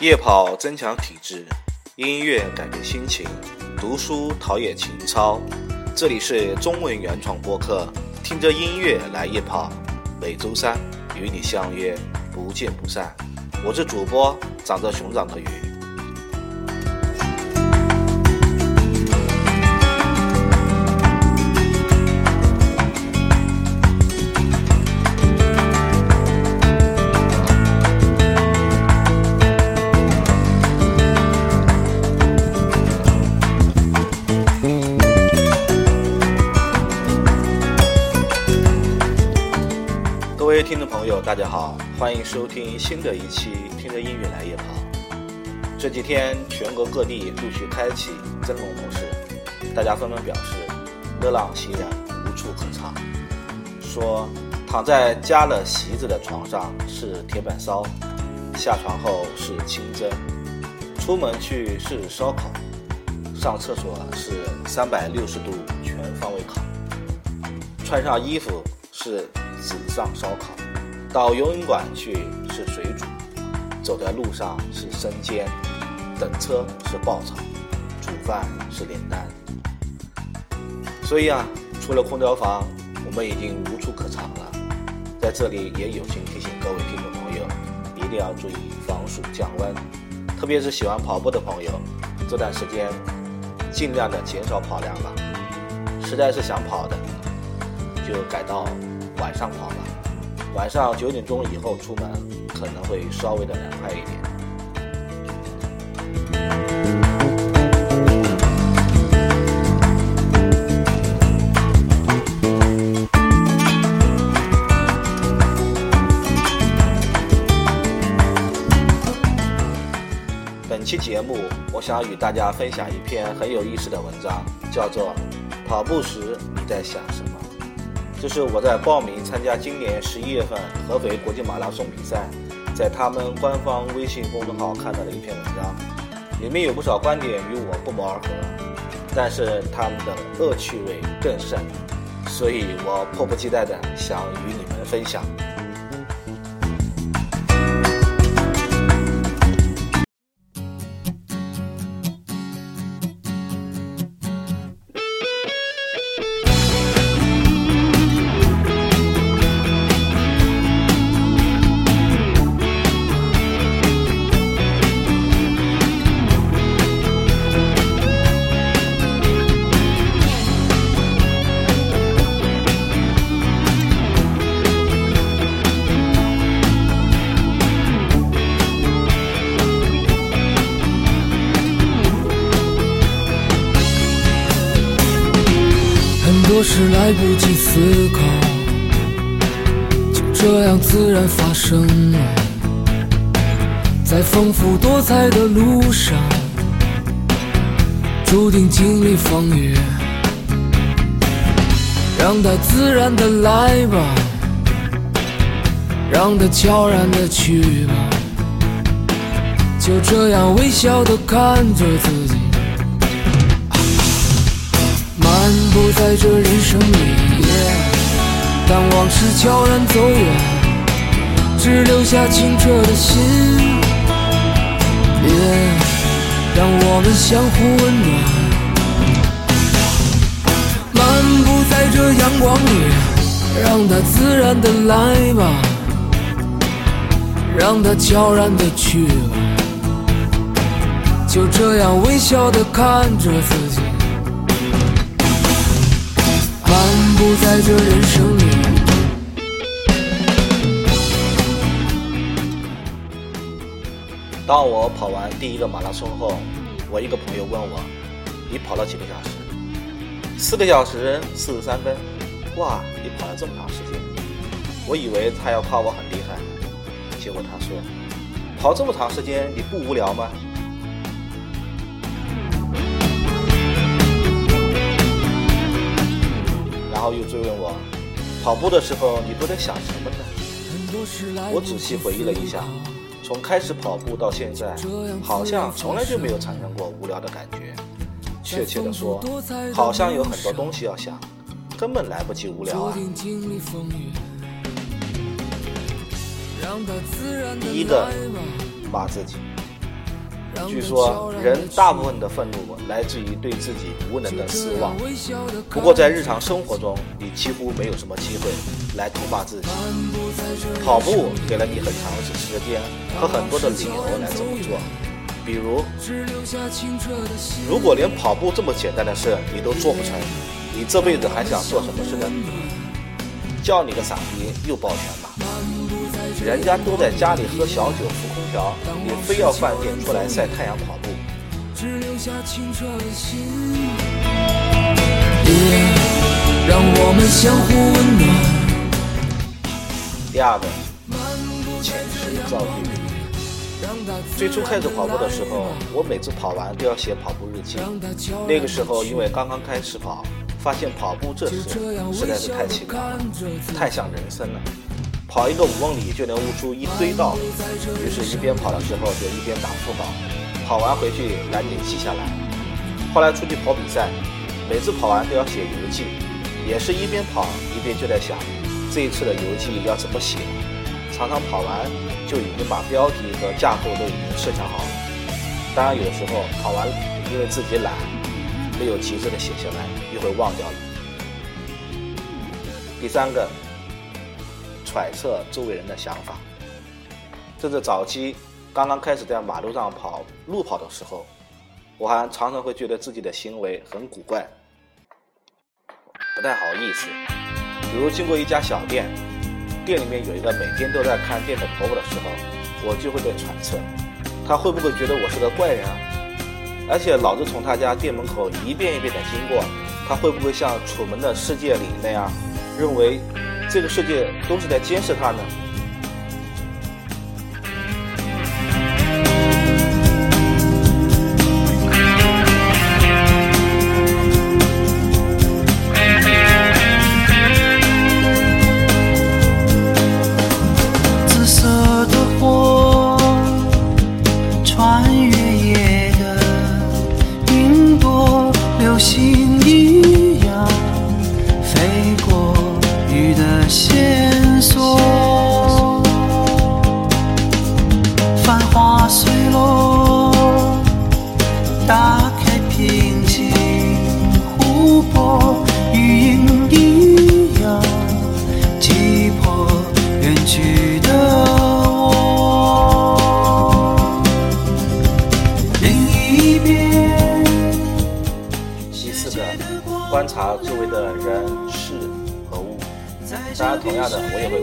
夜跑增强体质，音乐改变心情，读书陶冶情操。这里是中文原创播客，听着音乐来夜跑，每周三与你相约，不见不散。我是主播长着熊掌的鱼。听众朋友，大家好，欢迎收听新的一期《听着音乐来夜跑》。这几天，全国各地陆续开启蒸笼模式，大家纷纷表示热浪袭人，无处可藏。说躺在加了席子的床上是铁板烧，下床后是清蒸，出门去是烧烤，上厕所是三百六十度全方位烤，穿上衣服是。纸上烧烤，到游泳馆去是水煮，走在路上是生煎，等车是爆炒，煮饭是炼丹。所以啊，除了空调房，我们已经无处可藏了。在这里也友情提醒各位听众朋友，一定要注意防暑降温，特别是喜欢跑步的朋友，这段时间尽量的减少跑量了。实在是想跑的，就改到。晚上跑吧，晚上九点钟以后出门可能会稍微的凉快一点。本期节目，我想与大家分享一篇很有意思的文章，叫做《跑步时你在想什么》。这是我在报名参加今年十一月份合肥国际马拉松比赛，在他们官方微信公众号看到的一篇文章，里面有不少观点与我不谋而合，但是他们的恶趣味更甚，所以我迫不及待地想与你们分享。多事来不及思考，就这样自然发生了。在丰富多彩的路上，注定经历风雨。让它自然的来吧，让它悄然的去吧。就这样微笑的看着自己。漫步在这人生里，当往事悄然走远，只留下清澈的心。让我们相互温暖。漫步在这阳光里，让它自然的来吧，让它悄然的去吧。就这样微笑的看着自己。在这人生里。当我跑完第一个马拉松后，我一个朋友问我：“你跑了几个小时？”四个小时四十三分。哇，你跑了这么长时间！我以为他要夸我很厉害，结果他说：“跑这么长时间，你不无聊吗？”然后又追问我，跑步的时候你都在想什么呢？我仔细回忆了一下，从开始跑步到现在，好像从来就没有产生过无聊的感觉。确切的说，好像有很多东西要想，根本来不及无聊啊。第一个骂自己，据说人大部分的愤怒来自于对自己无能的失望。不过在日常生活中，你几乎没有什么机会来痛骂自己。跑步给了你很长的时间和很多的理由来这么做。比如，如果连跑步这么简单的事你都做不成，你这辈子还想做什么事呢？叫你个傻逼又抱拳了。人家都在家里喝小酒、扶空调，你非要饭店出来晒太阳跑步。让我们相互温暖。第二个，前世造句。最初开始跑步的时候，我每次跑完都要写跑步日记。那个时候因为刚刚开始跑，发现跑步这事实在是太奇妙了，太像人生了。跑一个五公里就能悟出一堆道理，于是，一边跑的时候就一边打腹稿，跑完回去赶紧记下来。后来出去跑比赛，每次跑完都要写游记，也是一边跑一边就在想，这一次的游记要怎么写。常常跑完就已经把标题和架构都已经设想好了。当然，有时候跑完因为自己懒，没有及时的写下来，又会忘掉了。第三个。揣测周围人的想法，这是早期刚刚开始在马路上跑路跑的时候，我还常常会觉得自己的行为很古怪，不太好意思。比如经过一家小店，店里面有一个每天都在看店的婆婆的时候，我就会在揣测，她会不会觉得我是个怪人啊？而且老是从她家店门口一遍一遍的经过，她会不会像《楚门的世界》里那样认为？这个世界都是在监视她呢。谢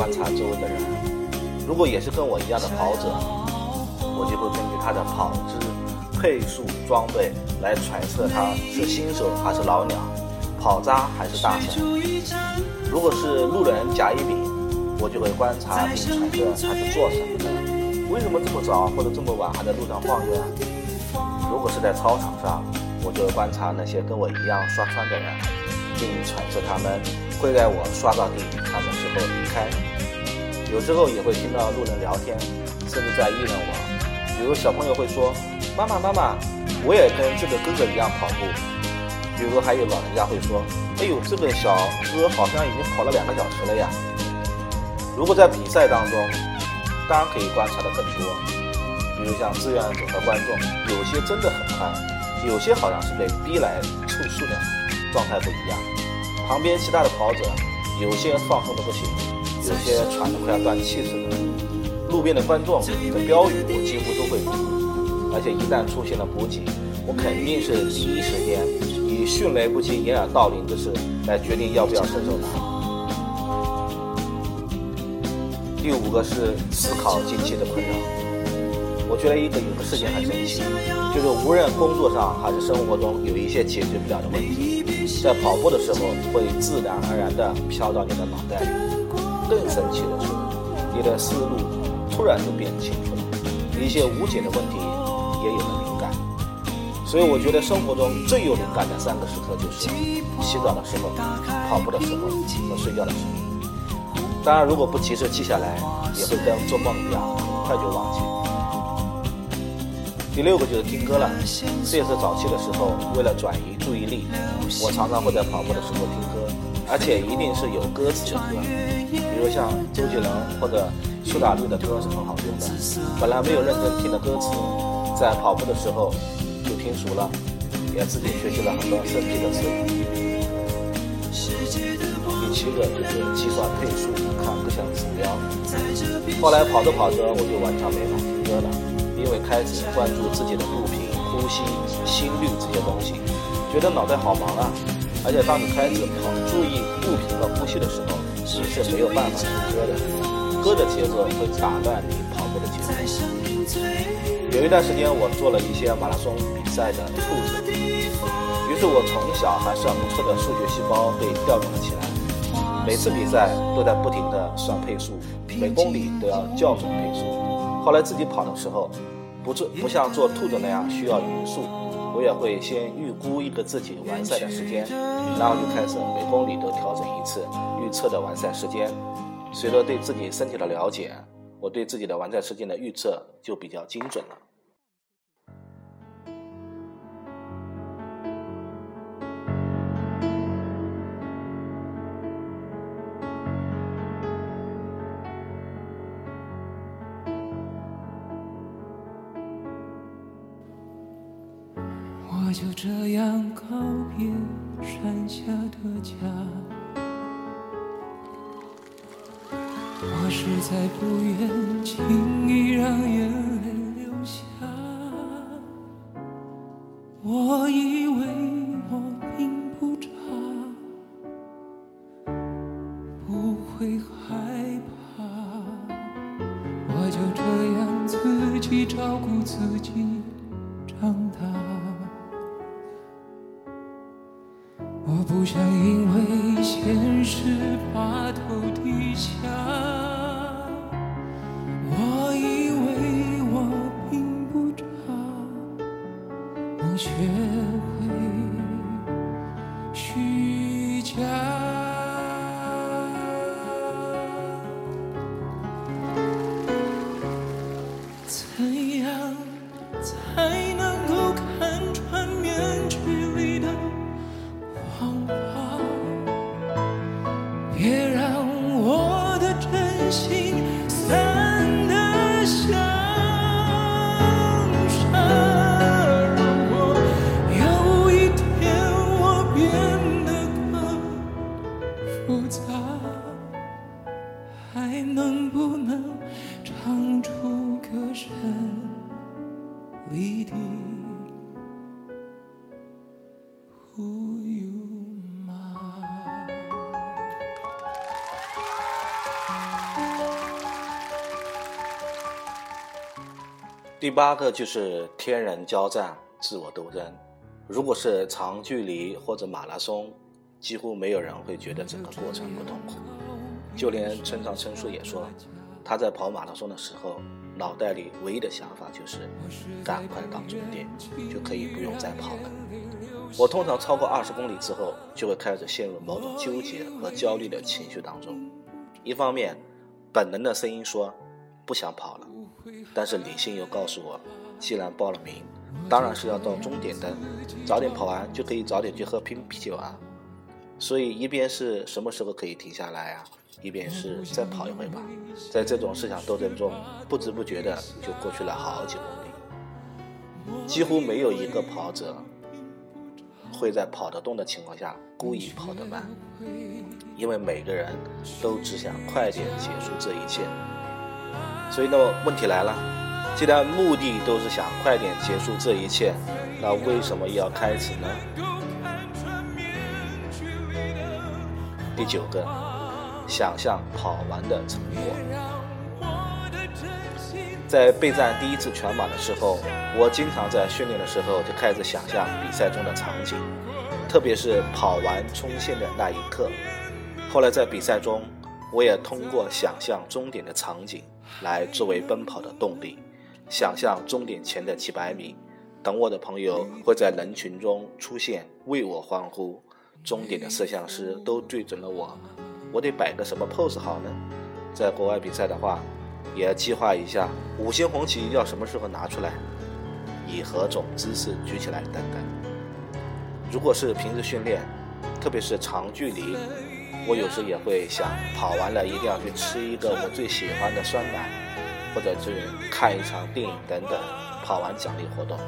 观察周围的人。如果也是跟我一样的跑者，我就会根据他的跑姿、配速、装备来揣测他是新手还是老鸟，跑渣还是大神。如果是路人甲乙丙，我就会观察并揣测他是做什么的，为什么这么早或者这么晚还在路上晃悠？如果是在操场上，我就会观察那些跟我一样刷穿的人，并揣测他们。会在我刷到地什么时候离开，有时候也会听到路人聊天，甚至在议论我。比如小朋友会说：“妈妈妈妈，我也跟这个哥哥一样跑步。”比如还有老人家会说：“哎呦，这个小哥好像已经跑了两个小时了呀。”如果在比赛当中，当然可以观察的更多。比如像志愿者和观众，有些真的很快，有些好像是被逼来凑数的，状态不一样。旁边其他的跑者，有些放松的不行，有些喘得快要断气似的。路边的观众的标语我几乎都会读，而且一旦出现了补给，我肯定是第一时间以迅雷不及掩耳盗铃之势来决定要不要伸手拿。第五个是思考近期的困扰，我觉得一个有个事情很神奇，就是无论工作上还是生活中有一些解决不了的问题。在跑步的时候，会自然而然地飘到你的脑袋里。更神奇的是，你的思路突然就变清楚了，一些无解的问题也有了灵感。所以，我觉得生活中最有灵感的三个时刻就是洗澡的时候、跑步的时候和睡觉的时候。当然，如果不及时记下来，也会跟做梦一样，很快就忘记。第六个就是听歌了，这也是早期的时候，为了转移注意力，我常常会在跑步的时候听歌，而且一定是有歌词的歌，比如像周杰伦或者苏打绿的歌是很好用的。本来没有认真听的歌词，在跑步的时候就听熟了，也自己学习了很多生僻的词。第七个就是计算配速，看各项指标。后来跑着跑着，我就完全没法听歌了，因为开始关注自己的步频、呼吸、心率这些东西，觉得脑袋好忙啊。而且当你开始跑，注意步频和呼吸的时候，你是没有办法听歌的，歌的节奏会打断你跑步的节奏。有一段时间，我做了一些马拉松比赛的兔子，于是我从小还算不错的数学细胞被调动了起来。每次比赛都在不停的算配速，每公里都要校准配速。后来自己跑的时候，不做不像做兔子那样需要匀速，我也会先预估一个自己完赛的时间，然后就开始每公里都调整一次预测的完赛时间。随着对自己身体的了解，我对自己的完赛时间的预测就比较精准了。我就这样告别山下。的家，我实在不愿轻易让眼泪流下。我以为我并不差，不会害怕，我就这样自己照顾自己长大。我不想因为现实把头低下，别让我的真心第八个就是天人交战、自我斗争。如果是长距离或者马拉松，几乎没有人会觉得整个过程不痛苦。就连村上春树也说，他在跑马拉松的时候，脑袋里唯一的想法就是赶快到终点，就可以不用再跑了。我通常超过二十公里之后，就会开始陷入某种纠结和焦虑的情绪当中。一方面，本能的声音说不想跑了，但是理性又告诉我，既然报了名，当然是要到终点的，早点跑完就可以早点去喝瓶啤酒啊。所以一边是什么时候可以停下来啊，一边是再跑一回吧。在这种思想斗争中，不知不觉的就过去了好几公里。几乎没有一个跑者会在跑得动的情况下故意跑得慢，因为每个人都只想快点结束这一切。所以呢，问题来了，既然目的都是想快点结束这一切，那为什么又要开始呢？第九个，想象跑完的成果。在备战第一次全马的时候，我经常在训练的时候就开始想象比赛中的场景，特别是跑完冲线的那一刻。后来在比赛中，我也通过想象终点的场景来作为奔跑的动力，想象终点前的几百米，等我的朋友会在人群中出现为我欢呼，终点的摄像师都对准了我，我得摆个什么 pose 好呢？在国外比赛的话。也要计划一下，五星红旗要什么时候拿出来，以何种姿势举起来等等。如果是平时训练，特别是长距离，我有时也会想，跑完了一定要去吃一个我最喜欢的酸奶，或者是看一场电影等等跑完奖励活动。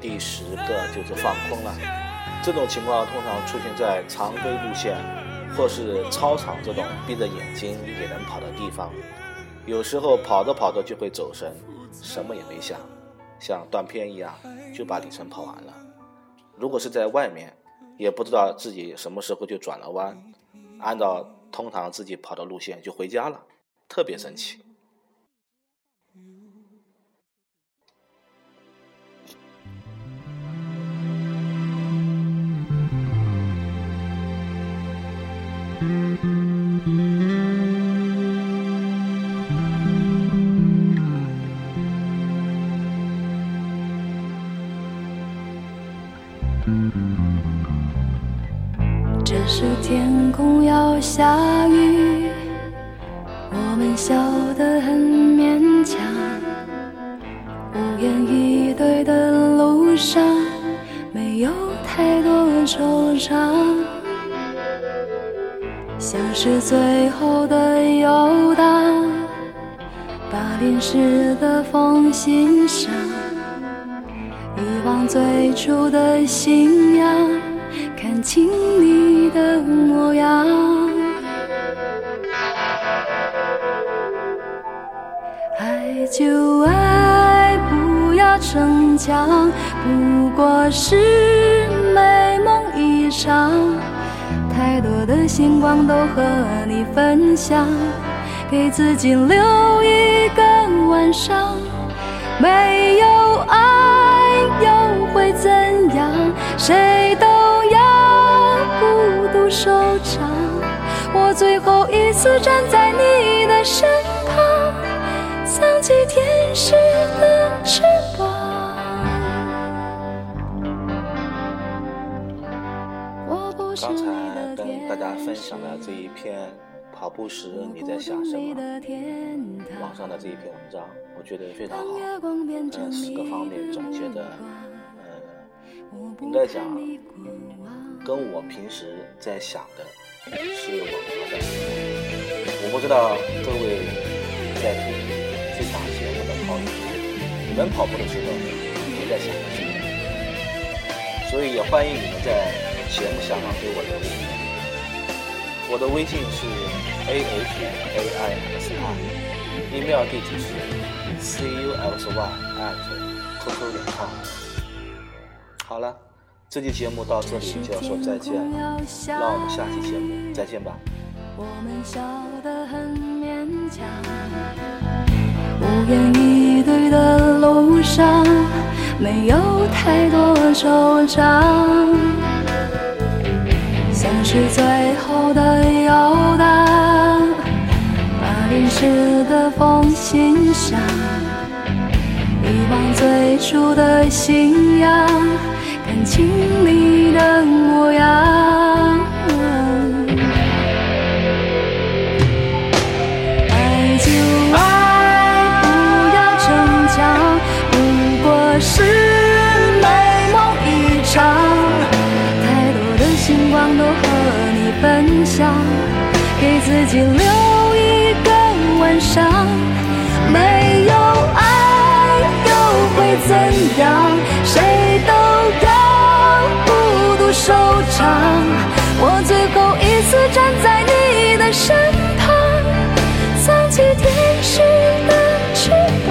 第十个就是放空了，这种情况通常出现在常规路线或是操场这种闭着眼睛也能跑的地方。有时候跑着跑着就会走神，什么也没想，像断片一样就把里程跑完了。如果是在外面，也不知道自己什么时候就转了弯，按照通常自己跑的路线就回家了，特别神奇。下雨，我们笑得很勉强。无言以对的路上，没有太多惆怅，像是最后的游荡，把淋湿的风欣赏，遗忘最初的信仰。看清你的模样，就爱，不要逞强，不过是美梦一场。太多的星光都和你分享，给自己留一个晚上。没有爱又会怎样？谁都要孤独收场。我最后一次站在你的身，起天使的翅膀。刚才跟大家分享的这一篇跑步时你在想什么？网上的这一篇文章，我觉得非常好。嗯，四个方面总结的，嗯，应该讲跟我平时在想的是吻合的。我不知道各位在听你们跑步的时候你在想什么？所以也欢迎你们在节目下方给我留言。我的微信是 a h a i s i，email 地址是 c u s y at qq 点 com。好了，这期节目到这里就要说再见了，让我们下期节目再见吧。我们笑得很勉强，无言以对的上，没有太多惆怅。像是最后的游荡，把淋湿的风欣赏，遗忘最初的信仰，看清你的模样。的星光都和你分享，给自己留一个晚上。没有爱又会怎样？谁都要孤独收场。我最后一次站在你的身旁，藏起天使的翅膀。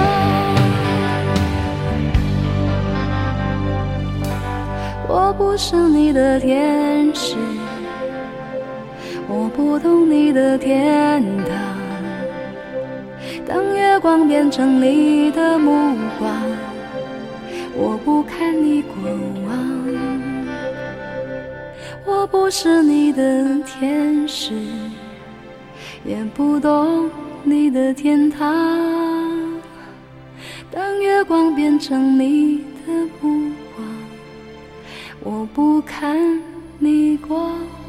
我不是你的天使，懂你的天堂。当月光变成你的目光，我不看你过往。我不是你的天使，也不懂你的天堂。当月光变成你的目光，我不看你过往。